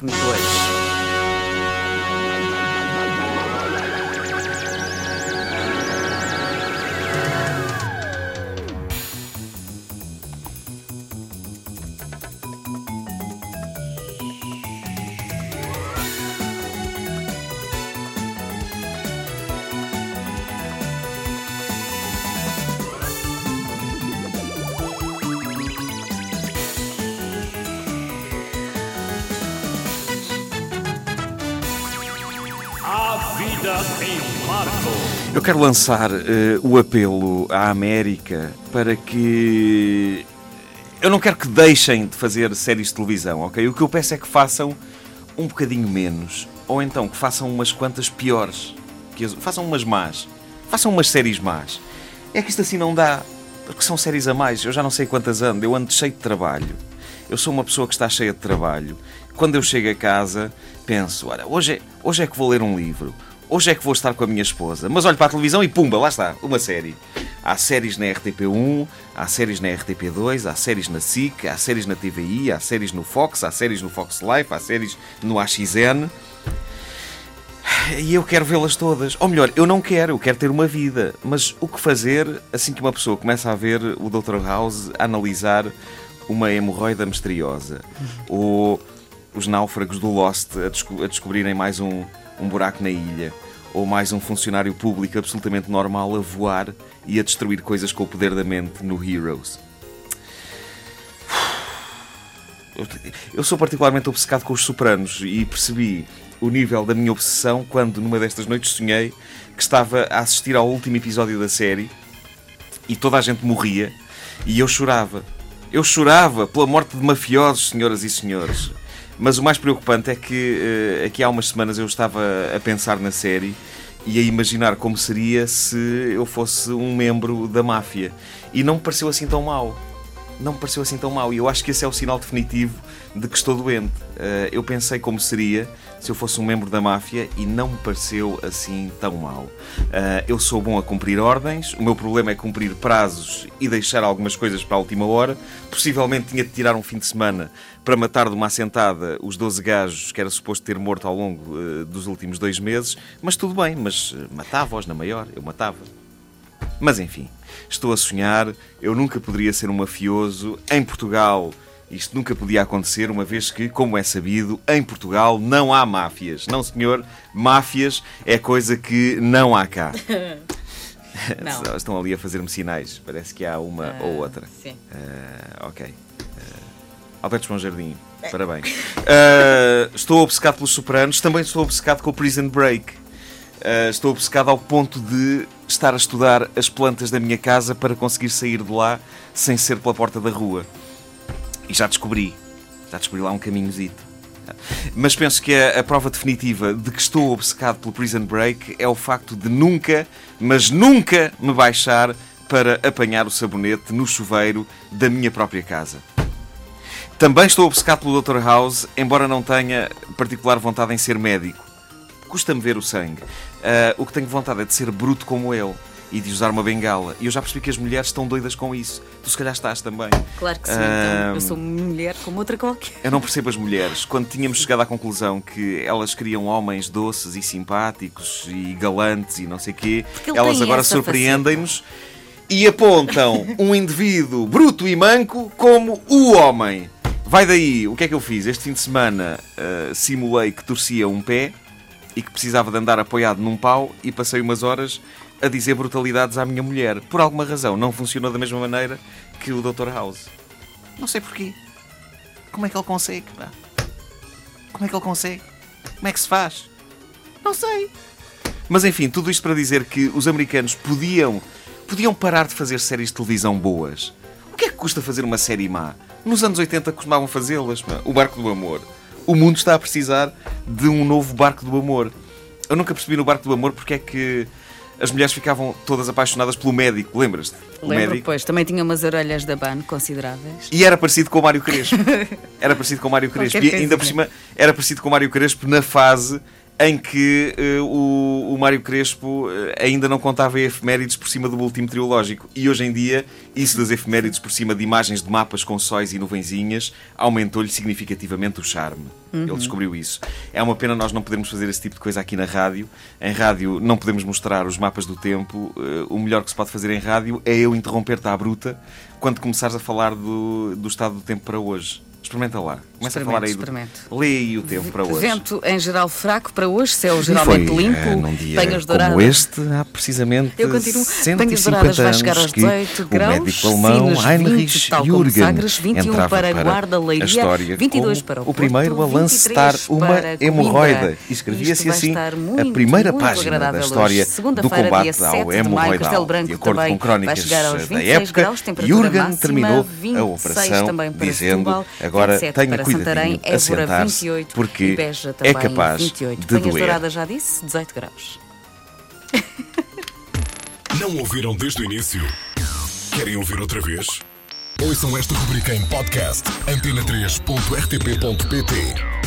comigo hoje. Eu quero lançar uh, o apelo à América para que. Eu não quero que deixem de fazer séries de televisão, ok? O que eu peço é que façam um bocadinho menos. Ou então que façam umas quantas piores. Que façam umas más. Façam umas séries más. É que isto assim não dá. Porque são séries a mais. Eu já não sei quantas ando. Eu ando cheio de trabalho. Eu sou uma pessoa que está cheia de trabalho. Quando eu chego a casa, penso: olha, hoje é, hoje é que vou ler um livro hoje é que vou estar com a minha esposa. Mas olho para a televisão e pumba, lá está, uma série. Há séries na RTP1, há séries na RTP2, há séries na SIC, há séries na TVI, há séries no Fox, há séries no Fox Life, há séries no AXN. E eu quero vê-las todas. Ou melhor, eu não quero, eu quero ter uma vida. Mas o que fazer assim que uma pessoa começa a ver o Dr. House a analisar uma hemorroida misteriosa? Ou os náufragos do Lost a, desco a descobrirem mais um, um buraco na ilha, ou mais um funcionário público absolutamente normal a voar e a destruir coisas com o poder da mente no Heroes. Eu sou particularmente obcecado com os Sopranos e percebi o nível da minha obsessão quando, numa destas noites, sonhei que estava a assistir ao último episódio da série e toda a gente morria e eu chorava. Eu chorava pela morte de mafiosos, senhoras e senhores. Mas o mais preocupante é que aqui há umas semanas eu estava a pensar na série e a imaginar como seria se eu fosse um membro da máfia. E não me pareceu assim tão mal não me pareceu assim tão mal. E eu acho que esse é o sinal definitivo de que estou doente. Uh, eu pensei como seria se eu fosse um membro da máfia e não me pareceu assim tão mal. Uh, eu sou bom a cumprir ordens, o meu problema é cumprir prazos e deixar algumas coisas para a última hora. Possivelmente tinha de tirar um fim de semana para matar de uma assentada os 12 gajos que era suposto ter morto ao longo uh, dos últimos dois meses, mas tudo bem, mas matava-os na maior, eu matava. Mas enfim, estou a sonhar, eu nunca poderia ser um mafioso. Em Portugal, isto nunca podia acontecer, uma vez que, como é sabido, em Portugal não há máfias. Não, senhor, máfias é coisa que não há cá. Não. Estão ali a fazer-me sinais. Parece que há uma uh, ou outra. Sim. Uh, ok. Uh, Alberto João Jardim, parabéns. Uh, estou obcecado pelos Sopranos, também estou obcecado com o Prison Break. Uh, estou obcecado ao ponto de estar a estudar as plantas da minha casa para conseguir sair de lá sem ser pela porta da rua. E já descobri. Já descobri lá um caminhozito. Mas penso que a, a, prova definitiva de que estou obcecado pelo Prison Break é o facto de nunca, mas nunca me baixar para apanhar o sabonete no chuveiro da minha própria casa. Também estou obcecado pelo Dr. House, embora não tenha particular vontade em ser médico. Custa-me ver o sangue. Uh, o que tenho vontade é de ser bruto como ele e de usar uma bengala. E eu já percebi que as mulheres estão doidas com isso. Tu se calhar estás também. Claro que sim. Então, eu sou mulher como outra qualquer. Eu não percebo as mulheres. Quando tínhamos chegado à conclusão que elas queriam homens doces e simpáticos e galantes e não sei quê, elas agora surpreendem-nos e apontam um indivíduo bruto e manco como o homem. Vai daí, o que é que eu fiz? Este fim de semana uh, simulei que torcia um pé e que precisava de andar apoiado num pau e passei umas horas a dizer brutalidades à minha mulher. Por alguma razão, não funcionou da mesma maneira que o Dr. House. Não sei porquê. Como é que ele consegue? Pá? Como é que ele consegue? Como é que se faz? Não sei. Mas enfim, tudo isto para dizer que os americanos podiam, podiam parar de fazer séries de televisão boas. O que é que custa fazer uma série má? Nos anos 80 costumavam fazê-las. O Barco do Amor o mundo está a precisar de um novo barco do amor. Eu nunca percebi no barco do amor porque é que as mulheres ficavam todas apaixonadas pelo médico, lembras-te? Lembro, médico. pois, também tinha umas orelhas da ban consideráveis. E era parecido com o Mário Crespo. Era parecido com o Mário Crespo. E ainda por cima, era parecido com o Mário Crespo na fase em que uh, o, o Mário Crespo uh, ainda não contava efemérides por cima do último triológico. E hoje em dia, isso das efemérides por cima de imagens de mapas com sóis e nuvenzinhas aumentou-lhe significativamente o charme. Uhum. Ele descobriu isso. É uma pena nós não podermos fazer esse tipo de coisa aqui na rádio. Em rádio não podemos mostrar os mapas do tempo. Uh, o melhor que se pode fazer em rádio é eu interromper-te à bruta quando começares a falar do, do estado do tempo para hoje. Experimenta lá. Começa a falar aí. Do... Lê aí o tempo para hoje. Vento em geral fraco para hoje, céu geralmente foi, limpo, uh, num dia penhas douradas. Como este, há precisamente Eu continuo. 150 anos chegar aos 18 que graus, o médico alemão Heinrich Jürgen Sagres, 21 para Guarda Leiria, 22 para o, Porto, o primeiro a lancetar uma hemorroida. E escrevia-se assim a primeira muito página da história do combate ao hemorroidal. De acordo com crónicas da época, Jürgen terminou a operação dizendo agora tenha Santarém, Évora 28 porque e Beja também é capaz 28. De Penhas doer. Douradas já disse, 18 graus. Não ouviram desde o início? Querem ouvir outra vez? Ouçam esta rubrica em podcast antena3.rtp.pt